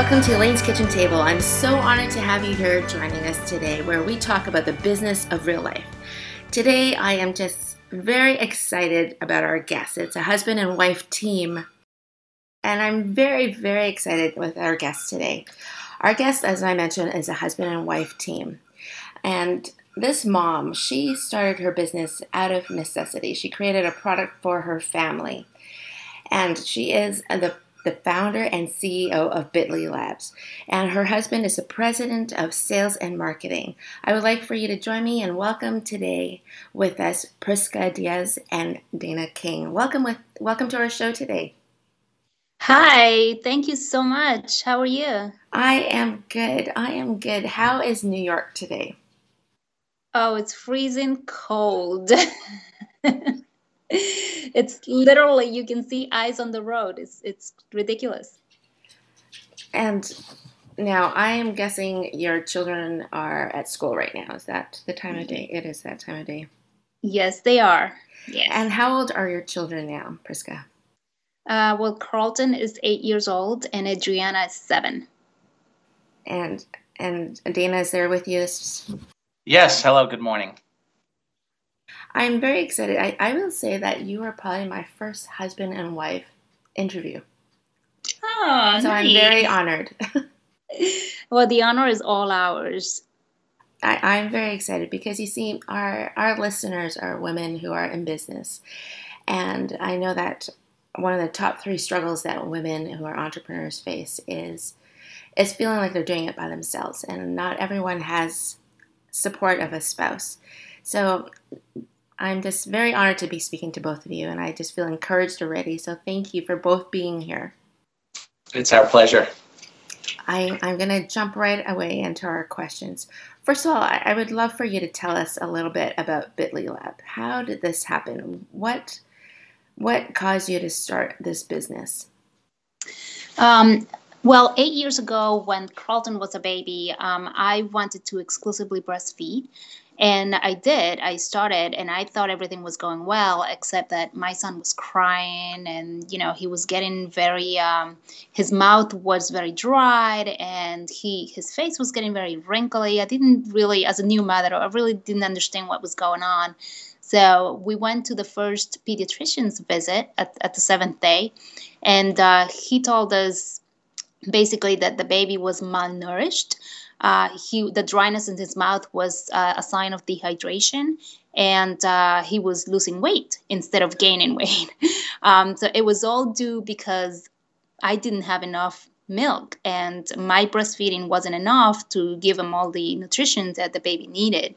welcome to Elaine's Kitchen Table. I'm so honored to have you here joining us today, where we talk about the business of real life. Today, I am just very excited about our guest. It's a husband and wife team, and I'm very, very excited with our guest today. Our guest, as I mentioned, is a husband and wife team. And this mom, she started her business out of necessity. She created a product for her family. And she is the the founder and CEO of Bitty Labs, and her husband is the president of sales and marketing. I would like for you to join me and welcome today with us Priska Diaz and Dana King. Welcome with welcome to our show today. Hi, thank you so much. How are you? I am good. I am good. How is New York today? Oh, it's freezing cold. it's literally you can see eyes on the road. It's it's ridiculous. And now I am guessing your children are at school right now. Is that the time of day? It is that time of day. Yes, they are. Yes. And how old are your children now, Priska? Uh, well, Carlton is eight years old, and Adriana is seven. And and Dana is there with you. Yes. Hello. Good morning. I'm very excited. I, I will say that you are probably my first husband and wife interview. Oh, so nice. I'm very honored. well, the honor is all ours. I, I'm very excited because you see, our our listeners are women who are in business, and I know that one of the top three struggles that women who are entrepreneurs face is is feeling like they're doing it by themselves, and not everyone has support of a spouse. So I'm just very honored to be speaking to both of you, and I just feel encouraged already. So thank you for both being here. It's our pleasure. I, I'm going to jump right away into our questions. First of all, I, I would love for you to tell us a little bit about Bitty Lab. How did this happen? What what caused you to start this business? Um, well, eight years ago, when Carlton was a baby, um, I wanted to exclusively breastfeed. And I did. I started and I thought everything was going well, except that my son was crying and, you know, he was getting very, um, his mouth was very dried and he, his face was getting very wrinkly. I didn't really, as a new mother, I really didn't understand what was going on. So we went to the first pediatrician's visit at, at the seventh day, and uh, he told us basically that the baby was malnourished uh, he the dryness in his mouth was uh, a sign of dehydration and uh, he was losing weight instead of gaining weight. Um, so it was all due because i didn't have enough milk and my breastfeeding wasn't enough to give him all the nutrition that the baby needed.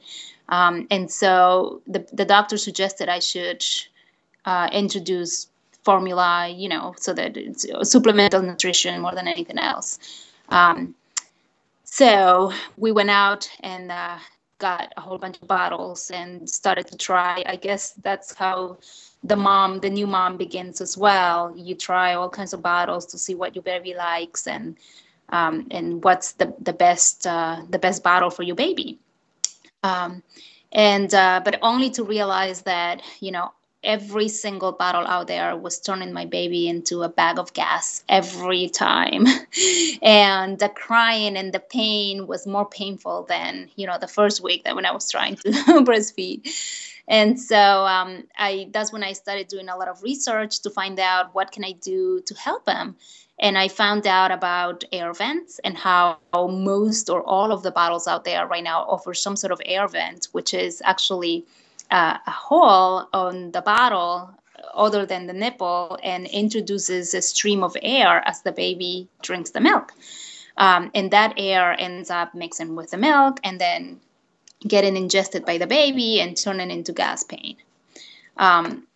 Um, and so the, the doctor suggested i should uh, introduce formula you know so that it's supplemental nutrition more than anything else. Um, so we went out and uh, got a whole bunch of bottles and started to try. I guess that's how the mom, the new mom, begins as well. You try all kinds of bottles to see what your baby likes and um, and what's the the best uh, the best bottle for your baby. Um, and uh, but only to realize that you know every single bottle out there was turning my baby into a bag of gas every time. And the crying and the pain was more painful than you know the first week that when i was trying to breastfeed. And so um, I, that's when i started doing a lot of research to find out what can i do to help them. And i found out about air vents and how most or all of the bottles out there right now offer some sort of air vent which is actually uh, a hole on the bottle other than the nipple and introduces a stream of air as the baby drinks the milk. Um, and that air ends up mixing with the milk and then getting ingested by the baby and turning into gas pain. Um,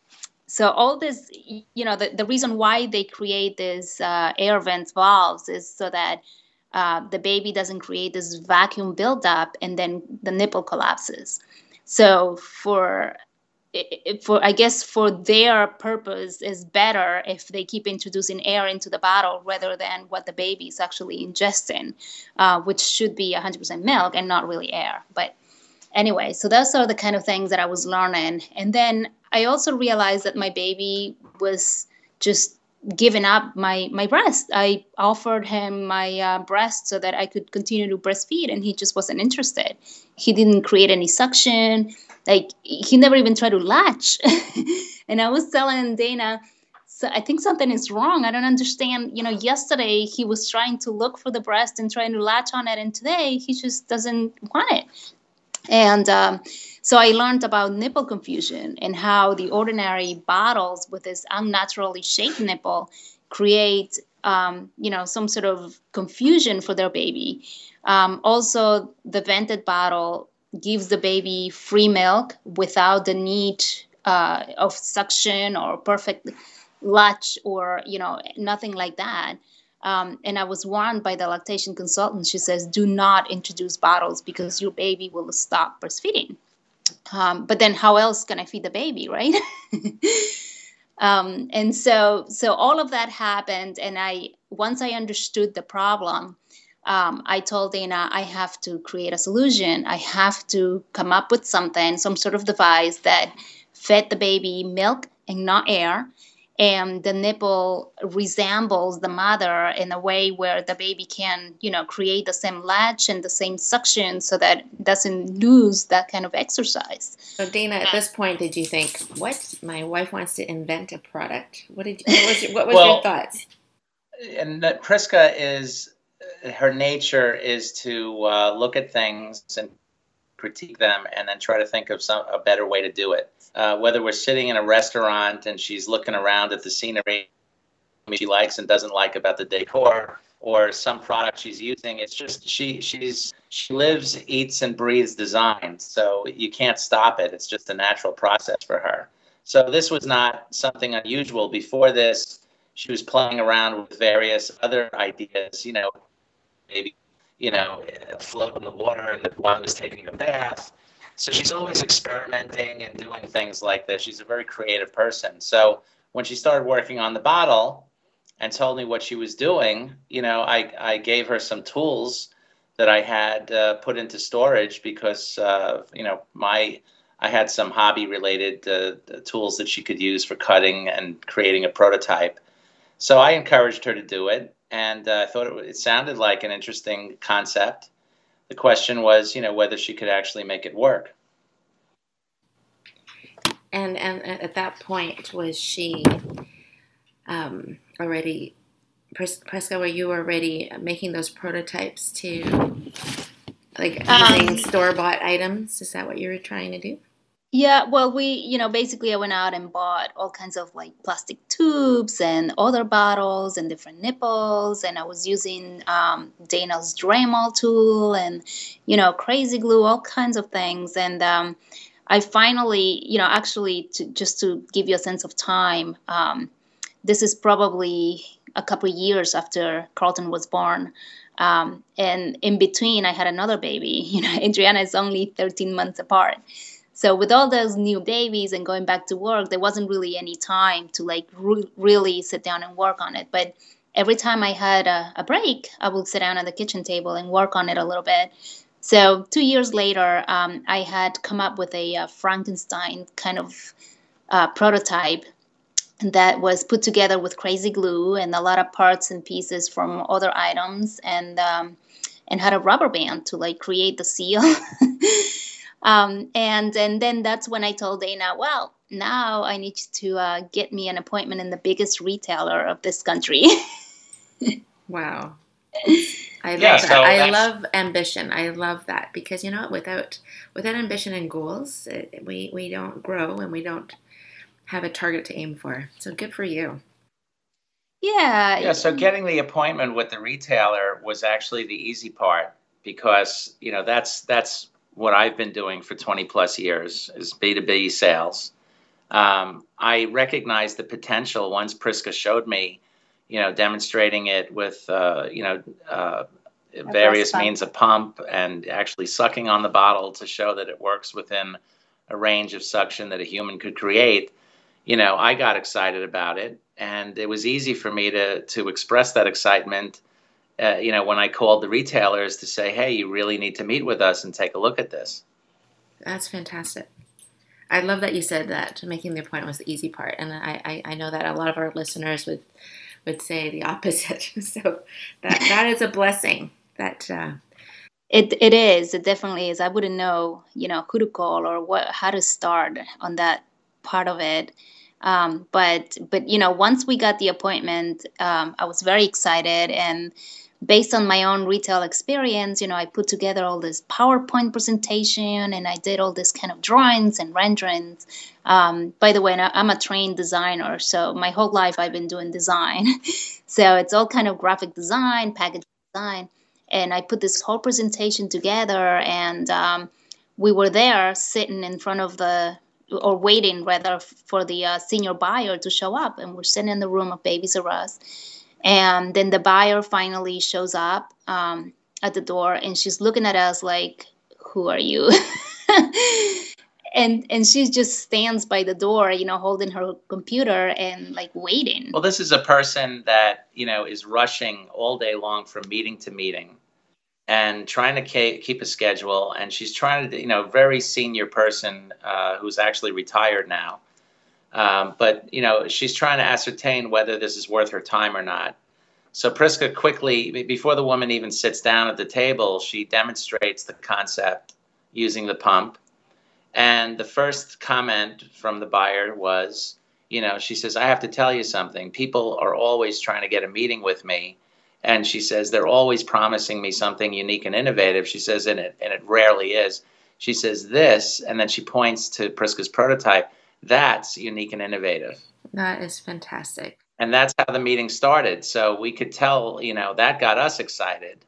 so all this, you know, the, the reason why they create these uh, air vents valves is so that uh, the baby doesn't create this vacuum buildup and then the nipple collapses. So for for I guess for their purpose is better if they keep introducing air into the bottle rather than what the baby is actually ingesting, uh, which should be 100% milk and not really air. But anyway, so those are the kind of things that I was learning, and then I also realized that my baby was just given up my my breast. I offered him my uh, breast so that I could continue to breastfeed, and he just wasn't interested. He didn't create any suction. Like he never even tried to latch. and I was telling Dana, so I think something is wrong. I don't understand. You know, yesterday he was trying to look for the breast and trying to latch on it, and today he just doesn't want it. And um, so I learned about nipple confusion and how the ordinary bottles with this unnaturally shaped nipple create, um, you know, some sort of confusion for their baby. Um, also, the vented bottle gives the baby free milk without the need uh, of suction or perfect latch or you know nothing like that. Um, and i was warned by the lactation consultant. She says do not introduce bottles because your baby will stop breastfeeding um, but then how else can i feed the baby right um, and so so all of that happened and i once i understood the problem um, I told Dana I have to create a solution. I have to come up with something, some sort of device that fed the baby milk and not air, and the nipple resembles the mother in a way where the baby can you know create the same latch and the same suction so that it doesn't lose that kind of exercise. So dana at this point did you think what? My wife wants to invent a product. What did you, what was, your, what was well, your thoughts? and priska is her nature is to uh, look at things and critique them and then try to think of some a better way to do it. Uh, whether we're sitting in a restaurant and she's looking around at the scenery she likes and doesn't like about the decor or some product she's using it's just she she's she lives eats and breathes design. So you can't stop it. It's just a natural process for her. So this was not something unusual. Before this she was playing around with various other ideas you know maybe you know float in the water and the one was taking a bath so she's always experimenting and doing things like this. She's a very creative person. So when she started working on the bottle and told me what she was doing, you know, I, I gave her some tools that I had uh, put into storage because, uh, you know, my I had some hobby related uh, tools that she could use for cutting and creating a prototype. So I encouraged her to do it, and uh, I thought it, it sounded like an interesting concept. The question was, you know, whether she could actually make it work. And and at that point, was she um, already, Priska? Were you already making those prototypes to, like, using um, store bought items? Is that what you were trying to do? Yeah, well, we, you know, basically I went out and bought all kinds of like plastic tubes and other bottles and different nipples. And I was using um, Dana's Dremel tool and, you know, crazy glue, all kinds of things. And um, I finally, you know, actually, to, just to give you a sense of time, um, this is probably a couple years after Carlton was born. Um, and in between, I had another baby. You know, Adriana is only 13 months apart. So with all those new babies and going back to work, there wasn't really any time to like re- really sit down and work on it. But every time I had a, a, break, I would sit down at the kitchen table and work on it a little bit. So two years later, um, I had come up with a, a Frankenstein kind of uh, prototype that was put together with crazy glue and a lot of parts and pieces from other items and um, and had a rubber band to like create the seal Um, and and then that's when I told Dana, well, now I need to uh, get me an appointment in the biggest retailer of this country. wow. I love yeah, that. So I love ambition. I love that because you know without without ambition and goals, it, we we don't grow and we don't have a target to aim for. So good for you. Yeah. Yeah. So getting the appointment with the retailer was actually the easy part because you know that's that's what I've been doing for 20 plus years is B2B sales. Um, I recognized the potential once Priska showed me, you know, demonstrating it with, uh, you know, uh, various means of pump and actually sucking on the bottle to show that it works within a range of suction that a human could create. You know, I got excited about it, and it was easy for me to to express that excitement uh, you know, when I called the retailers to say, "Hey, you really need to meet with us and take a look at this." That's fantastic. I love that you said that making the appointment was the easy part, and I, I, I know that a lot of our listeners would would say the opposite. so that that is a blessing. That uh, it it is. It definitely is. I wouldn't know, you know, who to call or what how to start on that part of it. Um, but but you know, once we got the appointment, um, I was very excited and based on my own retail experience, you know, I put together all this PowerPoint presentation and I did all this kind of drawings and renderings. Um, by the way, I'm a trained designer, so my whole life I've been doing design. so it's all kind of graphic design, package design. And I put this whole presentation together and um, we were there sitting in front of the or waiting rather for the uh, senior buyer to show up and we're sitting in the room of babies r us and then the buyer finally shows up um, at the door and she's looking at us like, who are you? and and she just stands by the door, you know, holding her computer and like waiting. Well, this is a person that, you know, is rushing all day long from meeting to meeting and trying to keep a schedule. And she's trying to, you know, very senior person uh, who's actually retired now um, but you know, she's trying to ascertain whether this is worth her time or not. So Priska quickly, before the woman even sits down at the table, she demonstrates the concept using the pump. And the first comment from the buyer was, you know, she says, I have to tell you something. People are always trying to get a meeting with me. And she says, they're always promising me something unique and innovative. She says, and it, and it rarely is. She says, this, and then she points to Priska's prototype that's unique and innovative. That is fantastic. And that's how the meeting started. So we could tell, you know, that got us excited.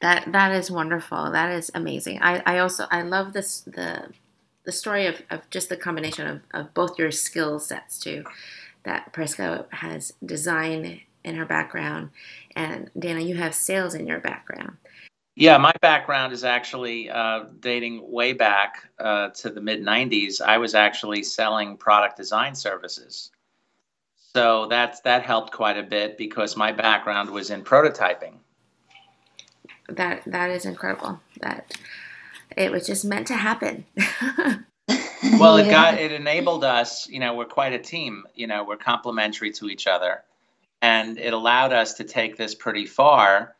That that is wonderful. That is amazing. I, I also I love this the the story of, of just the combination of, of both your skill sets too. That Priska has design in her background and Dana, you have sales in your background. Yeah, my background is actually uh, dating way back uh, to the mid 90s. I was actually selling product design services. So that's, that helped quite a bit because my background was in prototyping. That That is incredible. That it was just meant to happen. well, it got it enabled us. You know, we're quite a team. You know, we're complementary to each other, and it allowed us to take this pretty far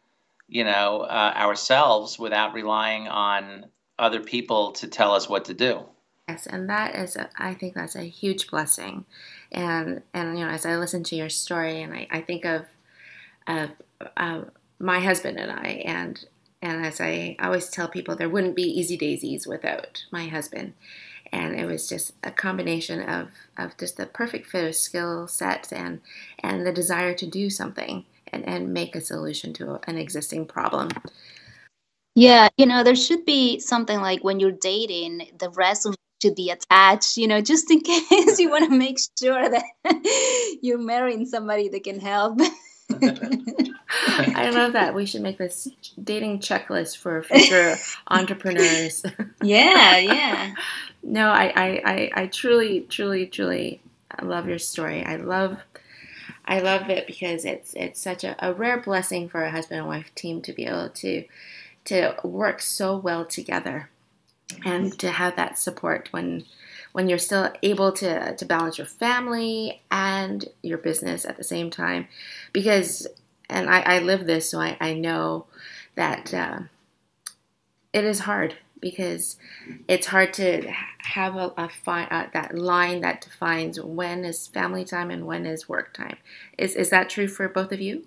you know, uh, ourselves without relying on other people to tell us what to do. Yes, and that is, a, I think that's a huge blessing. And and you know, as I listen to your story, and I, I think of of uh, my husband and I, and and as I always tell people, there wouldn't be easy daisies without my husband. And it was just a combination of, of just the perfect fit of skill sets and and the desire to do something and, and make a solution to an existing problem. Yeah, you know, there should be something like when you're dating, the resume should be attached, you know, just in case you want to make sure that you're marrying somebody that can help. I love that. We should make this dating checklist for future entrepreneurs. Yeah, yeah. no, I, I, I, I truly, truly, truly love your story. I love I love it because it's it's such a, a rare blessing for a husband and wife team to be able to to work so well together and to have that support when when you're still able to to balance your family and your business at the same time. Because and I, I live this so I, I know that uh, it is hard because it's hard to have a, a fi- uh, that line that defines when is family time and when is work time. Is is that true for both of you?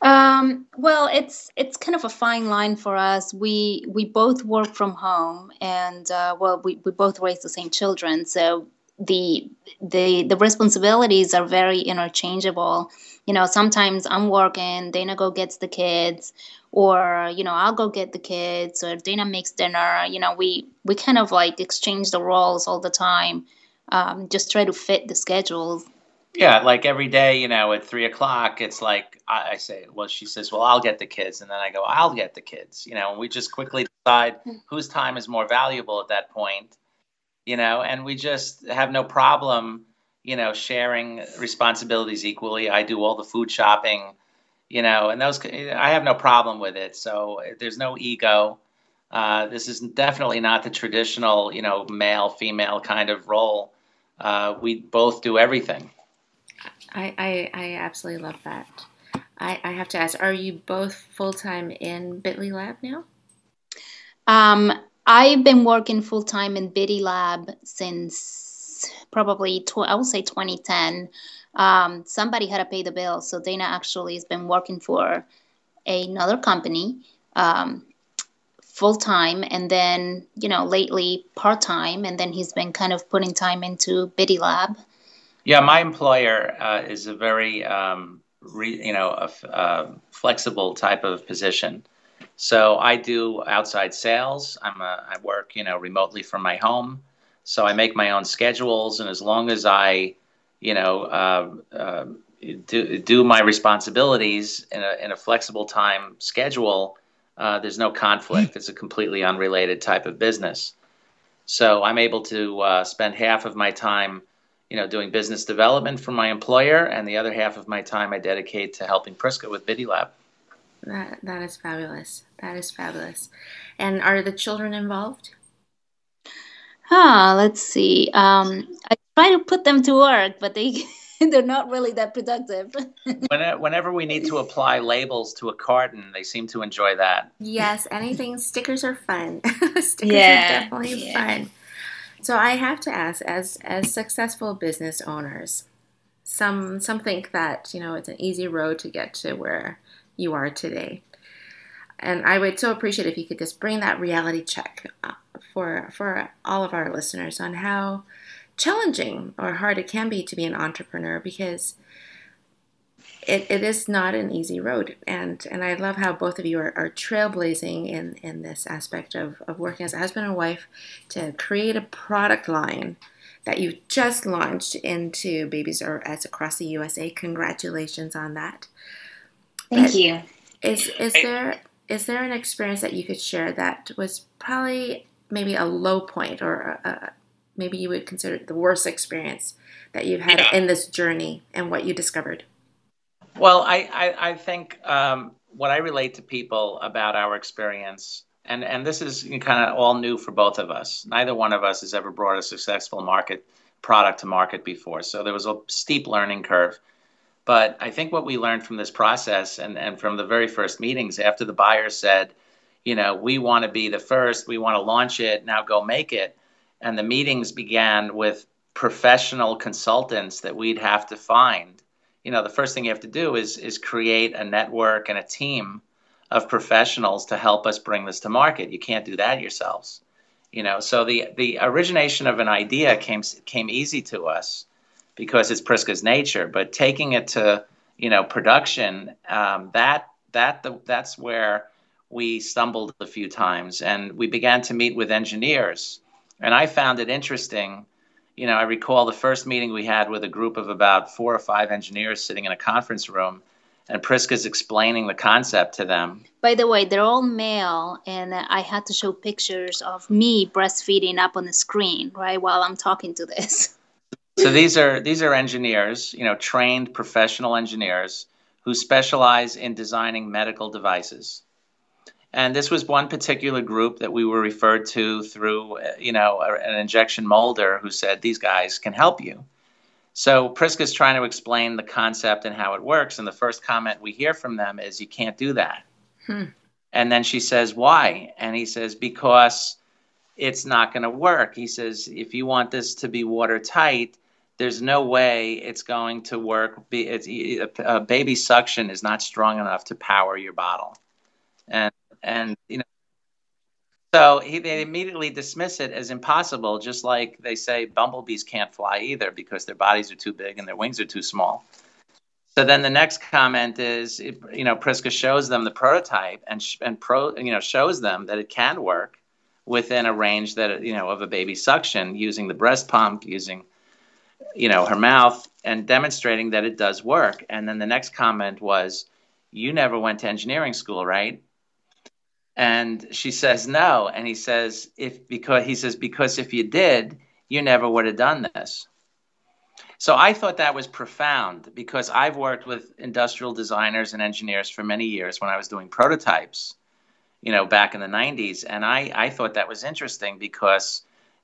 Um, well, it's it's kind of a fine line for us. We we both work from home, and uh, well, we, we both raise the same children, so the the the responsibilities are very interchangeable. You know, sometimes I'm working, Dana go gets the kids, or you know i'll go get the kids or dana makes dinner you know we we kind of like exchange the roles all the time um, just try to fit the schedules yeah like every day you know at three o'clock it's like I, I, say well she says well i'll get the kids and then i go i'll get the kids you know and we just quickly decide hmm. whose time is more valuable at that point you know and we just have no problem you know sharing responsibilities equally i do all the food shopping you know, and those I have no problem with it. So there's no ego. Uh, this is definitely not the traditional, you know, male female kind of role. Uh, we both do everything. I, I, I absolutely love that. I, I have to ask, are you both full time in Bitty Lab now? Um, I've been working full time in Bitty Lab since probably tw- I would say 2010. Um, somebody had to pay the bill, so Dana actually has been working for another company um, full time, and then you know lately part time, and then he's been kind of putting time into Bitty Lab. Yeah, my employer uh, is a very um, re, you know a, a uh, flexible type of position. So I do outside sales. I'm a, I work, you know, remotely from my home. So I make my own schedules, and as long as I, you know, uh, uh, do do my responsibilities in a in a flexible time schedule, uh, there's no conflict. It's a completely unrelated type of business. So I'm able to uh, spend half of my time, you know, doing business development for my employer, and the other half of my time I dedicate to helping Priska with Bitty Lab. That that is fabulous. That is fabulous. And are the children involved? Ah, let's see. Um, I try to put them to work, but they they're not really that productive. Whenever we need to apply labels to a carton, they seem to enjoy that. Yes, anything stickers are fun. stickers yeah, are definitely yeah. fun. So I have to ask, as as successful business owners, some some think that you know it's an easy road to get to where you are today. And I would so appreciate if you could just bring that reality check uh, for for all of our listeners on how challenging or hard it can be to be an entrepreneur because it, it is not an easy road. And and I love how both of you are, are trailblazing in, in this aspect of, of working as a husband and wife to create a product line that you just launched into Babies R Us across the USA. Congratulations on that. Thank but you. Is is there is there an experience that you could share that was probably maybe a low point or a, a, maybe you would consider the worst experience that you've had yeah. in this journey and what you discovered? Well, I, I, I think um, what I relate to people about our experience, and, and this is kind of all new for both of us. Neither one of us has ever brought a successful market product to market before. So there was a steep learning curve. But I think what we learned from this process and, and from the very first meetings after the buyer said, you know, we want to be the first, we want to launch it, now go make it. And the meetings began with professional consultants that we'd have to find. You know, the first thing you have to do is is create a network and a team of professionals to help us bring this to market. You can't do that yourselves. You know, so the the origination of an idea came came easy to us because it's Priska's nature. But taking it to you know production, um, that that the, that's where we stumbled a few times, and we began to meet with engineers. And I found it interesting. You know, I recall the first meeting we had with a group of about four or five engineers sitting in a conference room, and Priska's explaining the concept to them. By the way, they're all male, and I had to show pictures of me breastfeeding up on the screen, right, while I'm talking to this. So these are these are engineers, you know, trained professional engineers who specialize in designing medical devices. And this was one particular group that we were referred to through, you know, an injection molder who said these guys can help you. So Priska's trying to explain the concept and how it works, and the first comment we hear from them is, "You can't do that." Hmm. And then she says, "Why?" And he says, "Because." It's not going to work. He says, if you want this to be watertight, there's no way it's going to work. Be, it's, a baby suction is not strong enough to power your bottle, and you know, so he, they mm-hmm. immediately dismiss it as impossible. Just like they say bumblebees can't fly either because their bodies are too big and their wings are too small. So then the next comment is, you know, Priska shows them the prototype and and pro, you know, shows them that it can work within a range that you know of a baby suction using the breast pump using you know, her mouth and demonstrating that it does work. And then the next comment was, You never went to engineering school, right? And she says, No. And he says, if because he says, because if you did, you never would have done this. So I thought that was profound because I've worked with industrial designers and engineers for many years when I was doing prototypes. you know, back in the 90s. And I, I thought that was interesting because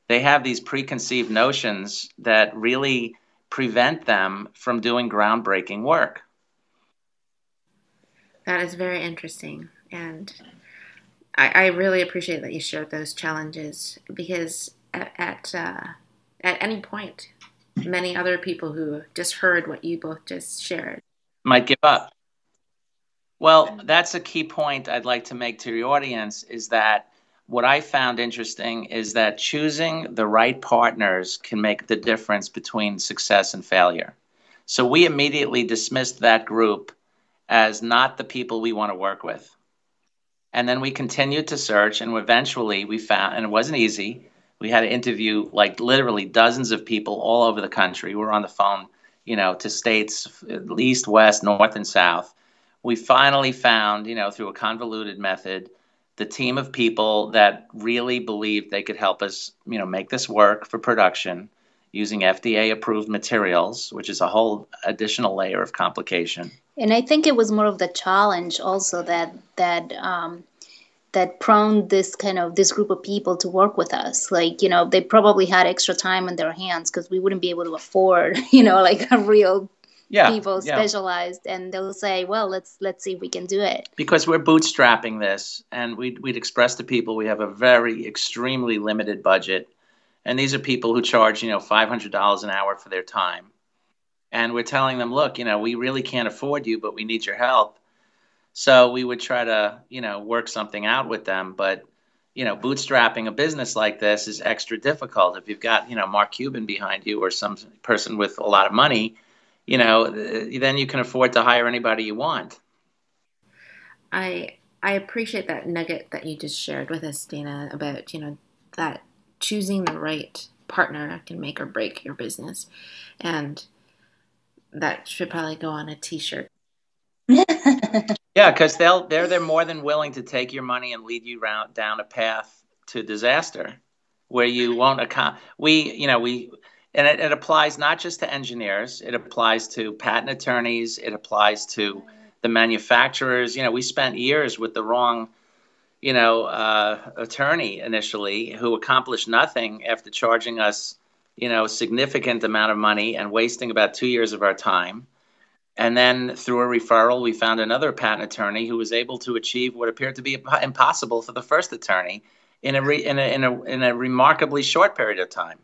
they have these preconceived notions that really prevent them from doing groundbreaking work. That is very interesting. And I, I really appreciate that you shared those challenges because at, at, uh, at any point, many other people who just heard what you both just shared might give up. Well, that's a key point I'd like to make to your audience is that what I found interesting is that choosing the right partners can make the difference between success and failure. So we immediately dismissed that group as not the people we want to work with. And then we continued to search, and eventually we found, and it wasn't easy. We had to interview like literally dozens of people all over the country. We were on the phone, you know, to states, east, west, north, and south. We finally found, you know, through a convoluted method, the team of people that really believed they could help us, you know, make this work for production using FDA approved materials, which is a whole additional layer of complication. And I think it was more of the challenge also that that um, that prone this kind of this group of people to work with us. Like you know, they probably had extra time in their hands because we wouldn't be able to afford you know like a real yeah, people yeah. specialized and they'll say well let's let's see if we can do it because we're bootstrapping this and we'd, we'd express to people we have a very extremely limited budget and these are people who charge you know $500 an hour for their time and we're telling them look you know we really can't afford you but we need your help. So we would try to you know work something out with them. But you know bootstrapping a business like this is extra difficult. If you've got you know mark cuban behind you or some person with a lot of money you know then you can afford to hire anybody you want. I i appreciate that nugget that you just shared with us dana about you know that choosing the right partner can make or break your business. And that should probably go on a T-shirt. yeah, because they'll they're they're more than willing to take your money and lead you round, down a path to disaster, where you won't account. We you know we and it, it applies not just to engineers. It applies to patent attorneys. It applies to the manufacturers. You know, we spent years with the wrong you know, uh, attorney initially who accomplished nothing after charging us you know, significant amount of money and wasting about two years of our time. And then through a referral, we found another patent attorney who was able to achieve what appeared to be impossible for the first attorney in a, re, in a, in a, in a remarkably short period of time.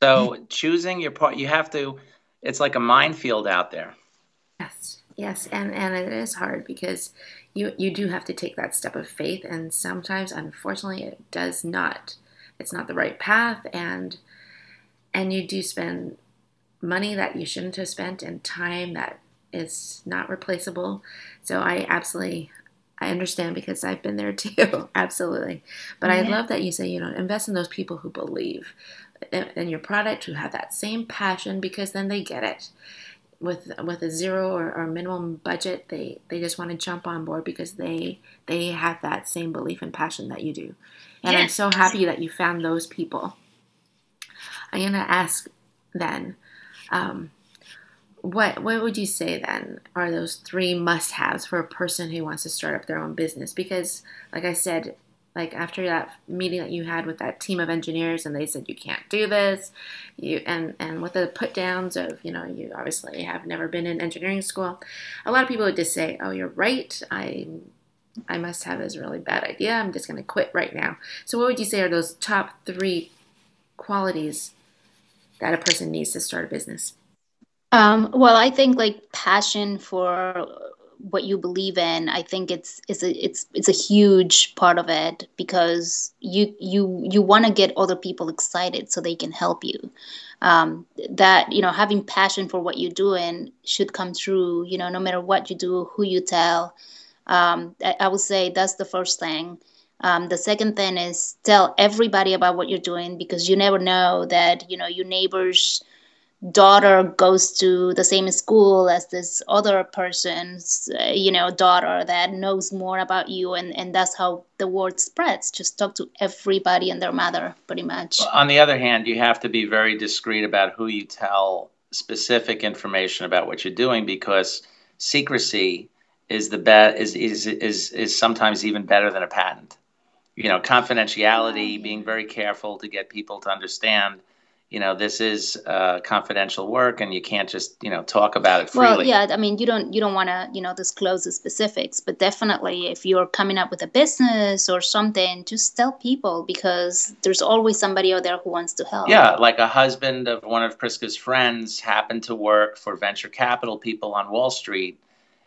So mm-hmm. choosing your part, you have to, it's like a minefield out there. Yes, yes. And, and it is hard because you, you do have to take that step of faith. And sometimes, unfortunately, it does not, it's not the right path. And, and you do spend money that you shouldn't have spent and time that is not replaceable. So I absolutely I understand because I've been there too. absolutely. But yeah. I love that you say, you know, invest in those people who believe in your product, who have that same passion because then they get it. With with a zero or, or minimum budget, they, they just want to jump on board because they they have that same belief and passion that you do. And yes. I'm so happy that you found those people. I'm going to ask then, um, what what would you say then are those three must-haves for a person who wants to start up their own business? Because, like I said, like after that meeting that you had with that team of engineers, and they said you can't do this, you and and with the put downs of you know you obviously have never been in engineering school, a lot of people would just say, oh, you're right, I I must have this really bad idea. I'm just going to quit right now. So, what would you say are those top three qualities that a person needs to start a business? Um, well, I think like passion for what you believe in. I think it's it's a it's it's a huge part of it because you you you want to get other people excited so they can help you. Um, that you know having passion for what you're doing should come through. You know, no matter what you do, who you tell. Um, I, I would say that's the first thing. Um, the second thing is tell everybody about what you're doing because you never know that you know your neighbor's daughter goes to the same school as this other person's uh, you know daughter that knows more about you and and that's how the word spreads just talk to everybody and their mother pretty much on the other hand you have to be very discreet about who you tell specific information about what you're doing because secrecy is the bet is, is is is sometimes even better than a patent. You know, confidentiality, being very careful to get people to understand you know this is uh, confidential work and you can't just you know talk about it freely. well yeah i mean you don't you don't want to you know disclose the specifics but definitely if you're coming up with a business or something just tell people because there's always somebody out there who wants to help yeah like a husband of one of priska's friends happened to work for venture capital people on wall street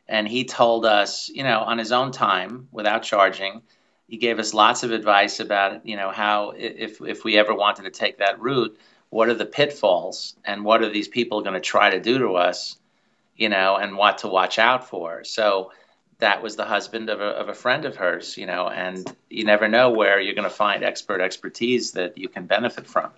and he told us you know on his own time without charging he gave us lots of advice about you know how if if we ever wanted to take that route what are the pitfalls and what are these people going to try to do to us, you know, and what to watch out for. So that was the husband of a, of a friend of hers, you know, and you never know where you're going to find expert expertise that you can benefit from.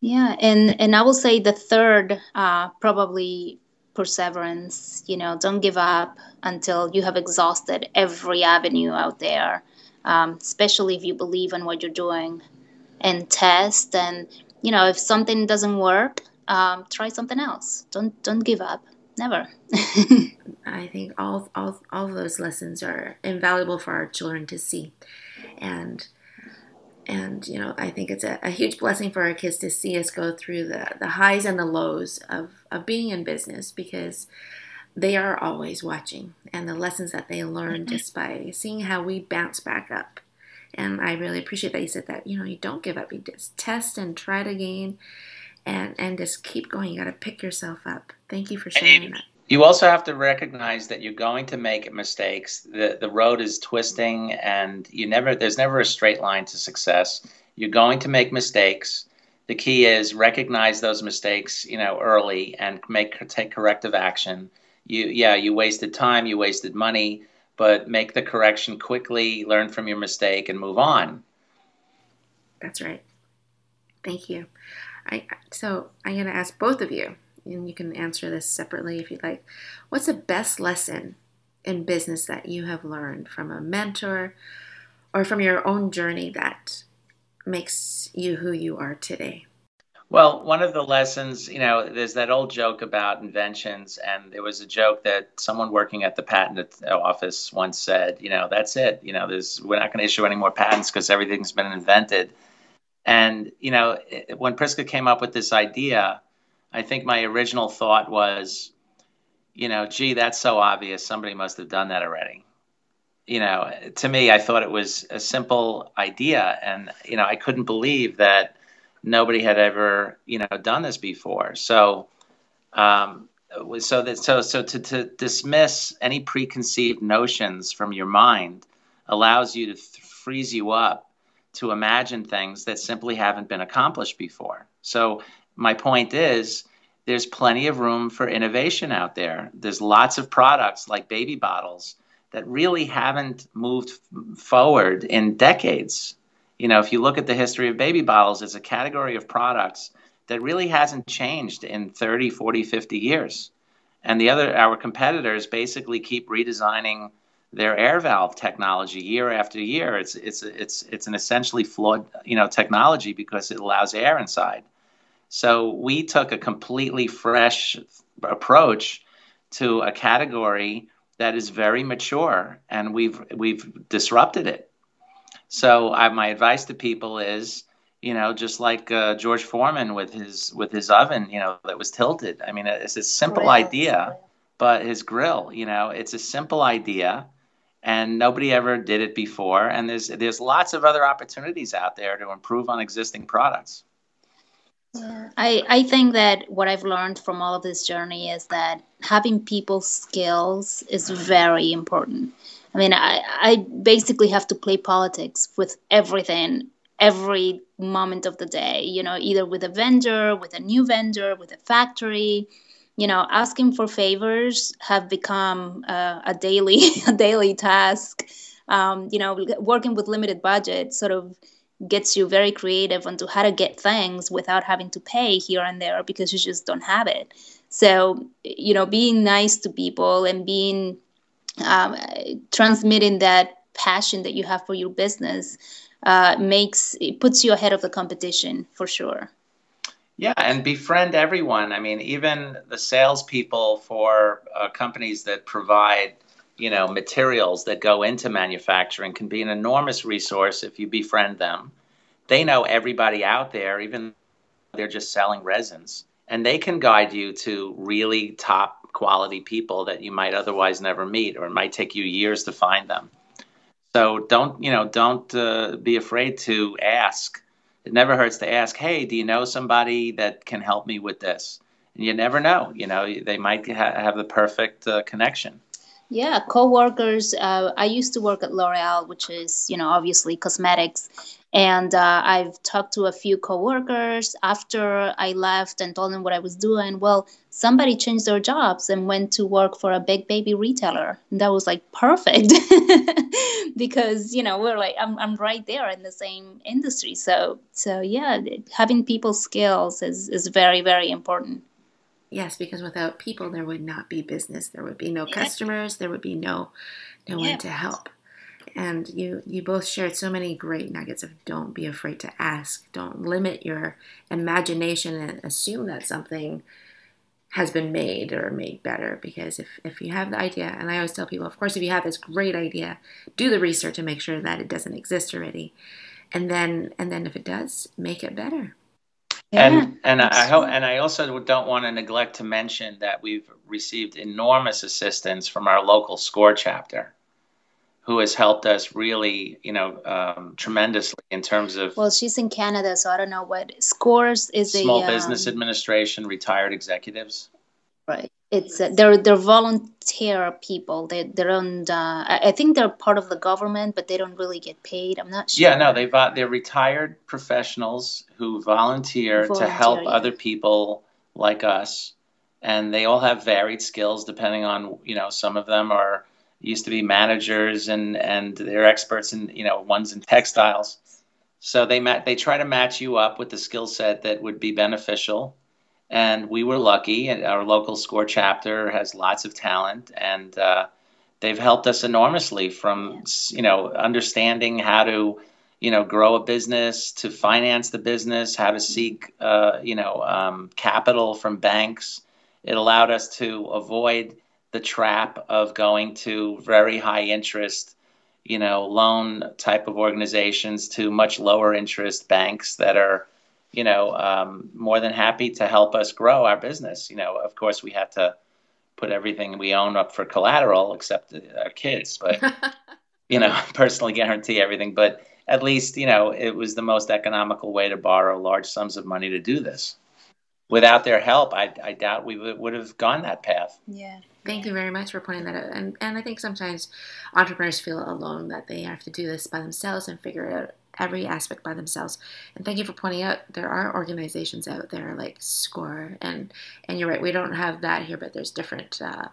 Yeah, and and I will say the third, uh, probably perseverance. You know, don't give up until you have exhausted every avenue out there. Um, especially if you believe in what you're doing, and test and you know, if something doesn't work, um, try something else. Don't don't give up. Never. I think all all all of those lessons are invaluable for our children to see, and and you know I think it's a, a, huge blessing for our kids to see us go through the the highs and the lows of of being in business because they are always watching and the lessons that they learn mm-hmm. just by seeing how we bounce back up and I really appreciate that you said that. You know, you don't give up. You just test and try it again, and and just keep going. You got to pick yourself up. Thank you for sharing that. You also have to recognize that you're going to make mistakes. The the road is twisting, and you never there's never a straight line to success. You're going to make mistakes. The key is recognize those mistakes, you know, early and make take corrective action. You yeah, you wasted time, you wasted money but make the correction quickly, learn from your mistake, and move on. That's right. Thank you. I so I'm going to ask both of you, and you can answer this separately if you'd like. What's the best lesson in business that you have learned from a mentor or from your own journey that makes you who you are today? Well, one of the lessons, you know, there's that old joke about inventions, and there was a joke that someone working at the patent office once said, you know, that's it. You know, there's we're not going to issue any more patents because everything's been invented. And you know, when Priska came up with this idea, I think my original thought was, you know, gee, that's so obvious. Somebody must have done that already. You know, to me, I thought it was a simple idea, and you know, I couldn't believe that nobody had ever you know done this before. So um, so that so so to, to dismiss any preconceived notions from your mind allows you to th- freeze you up to imagine things that simply haven't been accomplished before. So my point is there's plenty of room for innovation out there. There's lots of products like baby bottles that really haven't moved forward in decades you know, if you look at the history of baby bottles, it's a category of products that really hasn't changed in 30, 40, 50 years. And the other, our competitors basically keep redesigning their air valve technology year after year. It's, it's, it's, it's an essentially flawed, you know, technology because it allows air inside. So we took a completely fresh approach to a category that is very mature and we've, we've disrupted it. So I, my advice to people is, you know, just like uh, George Foreman with his with his oven, you know, that was tilted. I mean, it's a simple idea, but his grill, you know, it's a simple idea, and nobody ever did it before. And there's there's lots of other opportunities out there to improve on existing products. I, I think that what I've learned from all of this journey is that having people skills is very important. I mean, I, I basically have to play politics with everything every moment of the day, you know, either with a vendor, with a new vendor, with a factory. You know, asking for favors have become uh, a daily a daily task. Um, you know, working with limited budget sort of gets you very creative onto how to get things without having to pay here and there because you just don't have it. So, you know, being nice to people and being um, transmitting that passion that you have for your business uh, makes it puts you ahead of the competition for sure. Yeah, and befriend everyone. I mean, even the salespeople for uh, companies that provide you know, materials that go into manufacturing can be an enormous resource if you befriend them. They know everybody out there, even they're just selling resins, and they can guide you to really top quality people that you might otherwise never meet, or it might take you years to find them. So don't, you know, don't uh, be afraid to ask. It never hurts to ask, "Hey, do you know somebody that can help me with this?" And you never know, you know, they might ha- have the perfect uh, connection. Yeah, co-workers. Uh, I used to work at L'Oreal, which is, you know, obviously cosmetics. And uh, I've talked to a few coworkers after I left and told them what I was doing. Well, somebody changed their jobs and went to work for a big baby retailer. And that was like perfect because, you know, we're like, I'm, I'm right there in the same industry. So, so yeah, having people skills is, is very, very important. Yes, because without people, there would not be business. There would be no yeah. customers. There would be no no yeah. one to help. And you you both shared so many great nuggets of don't be afraid to ask. Don't limit your imagination and assume that something has been made or made better. Because if if you have the idea, and I always tell people, of course, if you have this great idea, do the research and make sure that it doesn't exist already. And then and then if it does, make it better. Yeah, and and I hope and I also don't want to neglect to mention that we've received enormous assistance from our local SCORE chapter, who has helped us really, you know, um, tremendously in terms of. Well, she's in Canada, so I don't know what SCORES is. A. Small a, Business um, Administration, retired executives. Right it's uh, they're they're volunteer people. They they don't. Uh, I think they're part of the government, but they don't really get paid. I'm not sure. Yeah, no, they they're retired professionals who volunteer, volunteer to help yeah. other people like us, and they all have varied skills depending on you know some of them are used to be managers and and they're experts in you know ones in textiles. So they ma- they try to match you up with the skill set that would be beneficial and we were lucky. Our local SCORE chapter has lots of talent, and uh, they've helped us enormously from you know understanding how to you know grow a business to finance the business, how to seek uh, you know um, capital from banks. It allowed us to avoid the trap of going to very high interest you know loan type of organizations to much lower interest banks that are you know, um, more than happy to help us grow our business. You know, of course, we had to put everything we own up for collateral except our kids, but you know, personally guarantee everything. But at least, you know, it was the most economical way to borrow large sums of money to do this. Without their help, I, I doubt we would have gone that path. Yeah. Thank you very much for pointing that out. And and I think sometimes entrepreneurs feel alone that they have to do this by themselves and figure it out every aspect by themselves. And thank you for pointing out there are organizations out there like SCORE, and and you're right, we don't have that here, but there's different uh,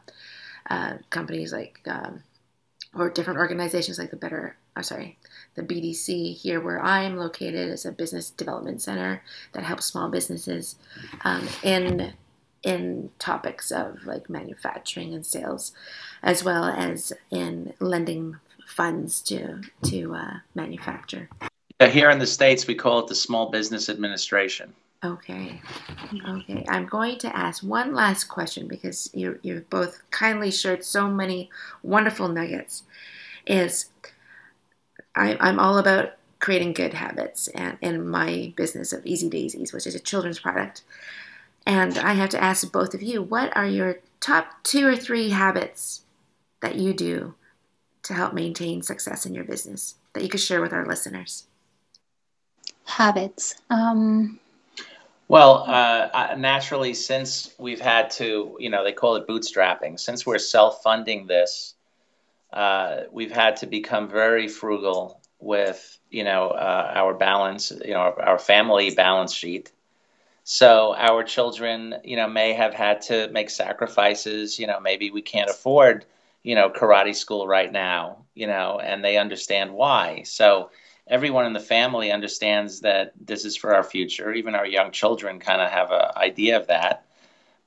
uh, companies like um, or different organizations like the Better. Oh, sorry, the BDC here where I am located is a business development center that helps small businesses um, in in topics of like manufacturing and sales, as well as in lending funds to to uh, manufacture. Here in the States, we call it the Small Business Administration. Okay. Okay. I'm going to ask one last question because you, you've both kindly shared so many wonderful nuggets. Is I, I'm all about creating good habits and in my business of Easy Daisies, which is a children's product. And I have to ask both of you, what are your top two or three habits that you do to help maintain success in your business that you could share with our listeners? Habits? Um, well, uh, naturally, since we've had to, you know, they call it bootstrapping, since we're self funding this, uh, we've had to become very frugal with, you know, uh, our balance, you know, our, our, family balance sheet. So our children, you know, may have had to make sacrifices. You know, maybe we can't afford, you know, karate school right now, you know, and they understand why. So, everyone in the family understands that this is for our future. Even our young children kind of have an idea of that.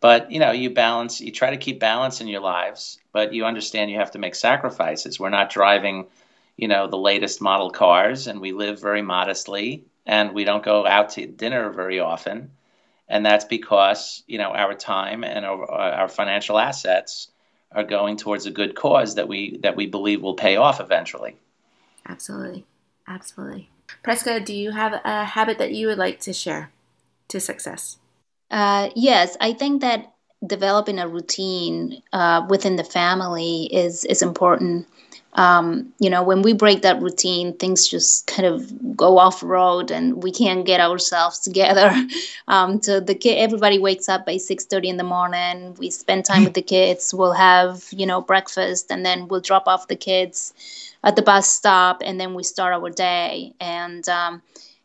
But you know, you balance, you try to keep balance in your lives, but you understand you have to make sacrifices. We're not driving, you know, the latest model cars, and we live very modestly, and we don't go out to dinner very often. And that's because you know our time and our, uh, our financial assets are going towards a good cause that we that we believe will pay off eventually. Absolutely, absolutely. Preska, do you have a habit that you would like to share to success? Uh, yes, I think that developing a routine uh, within the family is is important. Um, you know, when we break that routine, things just kind of go off road, and we can't get ourselves together. Um, so the kid, everybody wakes up by six thirty in the morning. We spend time with the kids. We'll have you know breakfast, and then we'll drop off the kids at the bus stop, and then we start our day. And um,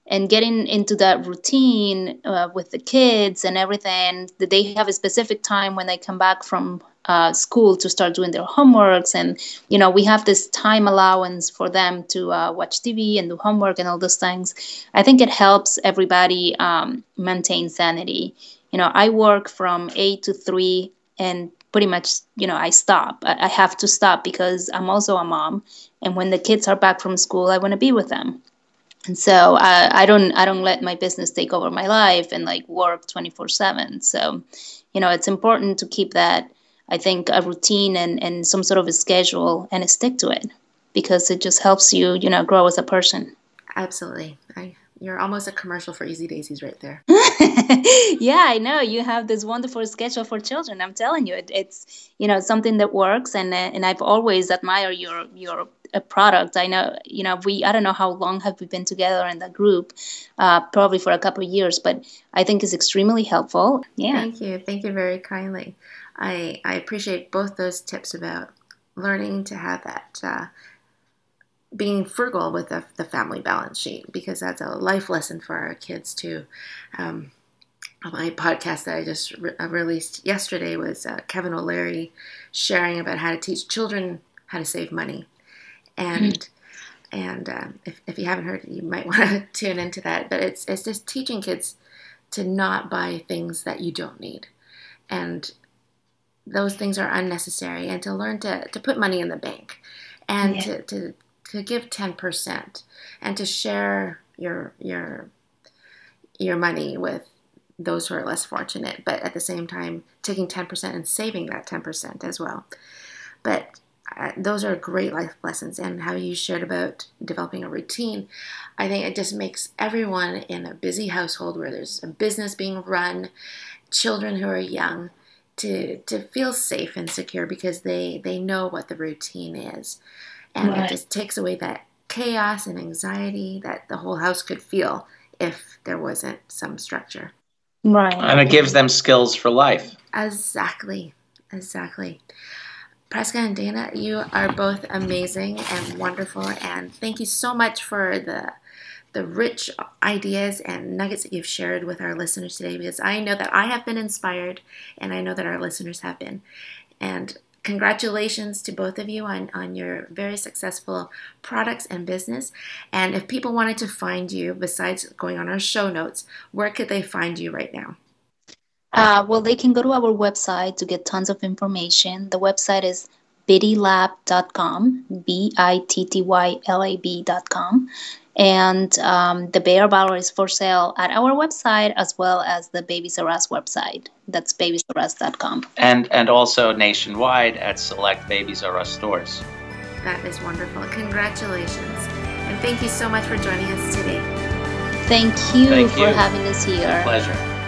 and getting into that routine uh, with the kids and everything they have a specific time when they come back from uh, school to start doing their homeworks. And you know we have this time allowance for them to uh, watch tv and do homework and all those things. I think it helps everybody um, maintain sanity. You know i work from 8 to 3 and pretty much you know i stop. I, I have to stop because i'm also a mom. And when the kids are back from school i want to be with them. And so uh, i don't i don't let my business take over my life and like work 24 7 so you know it's important to keep that i think a routine and, and some sort of a schedule and stick to it because it just helps you you know grow as a person absolutely I, you're almost a commercial for easy daisies right there yeah i know you have this wonderful schedule for children i'm telling you it, it's you know something that works and uh, and i've always admired your your a product. I know, you know, we I don't know how long have we been together in the group, uh, probably for a couple of years, but I think it's extremely helpful. Yeah. Thank you. Thank you very kindly. I I appreciate both those tips about learning to have that. Uh, being frugal with the, the, family balance sheet because that's a life lesson for our kids too. Um, my podcast that I just re- uh, released yesterday was uh, Kevin O'Leary sharing about how to teach children how to save money and and um, if, if you haven't heard it, you might want to tune into that. But it's it's just teaching kids to not buy things that you don't need, and those things are unnecessary, and to learn to to put money in the bank, and yeah. to, to to give ten percent, and to share your your your money with those who are less fortunate, but at the same time taking 10% and saving that 10% as well. But uh, those are great life lessons and how you shared about developing a routine i think it just makes everyone in a busy household where there's a business being run children who are young to to feel safe and secure because they they know what the routine is. And right. it just takes away that chaos and anxiety that the whole house could feel if there wasn't some structure. Right. And it gives them skills for life. Exactly. Exactly. Preska and Dana, you are both amazing and wonderful, and thank you so much for the the rich ideas and nuggets that you've shared with our listeners today because I know that I have been inspired and I know that our listeners have been. And congratulations to both of you on, on your very successful products and business. And if people wanted to find you, besides going on our show notes, where could they find you right now? Uh, well, they can go to our website to get tons of information. The website is bittylab.com, B I T T Y L A B.com. And um, the Bare Bottle is for sale at our website as well as the Babies R Us website. That's babiesrus.com. And, and also nationwide at select Babies R Us stores. That is wonderful. Congratulations. And thank you so much for joining us today. Thank you thank for you. having us here. Pleasure.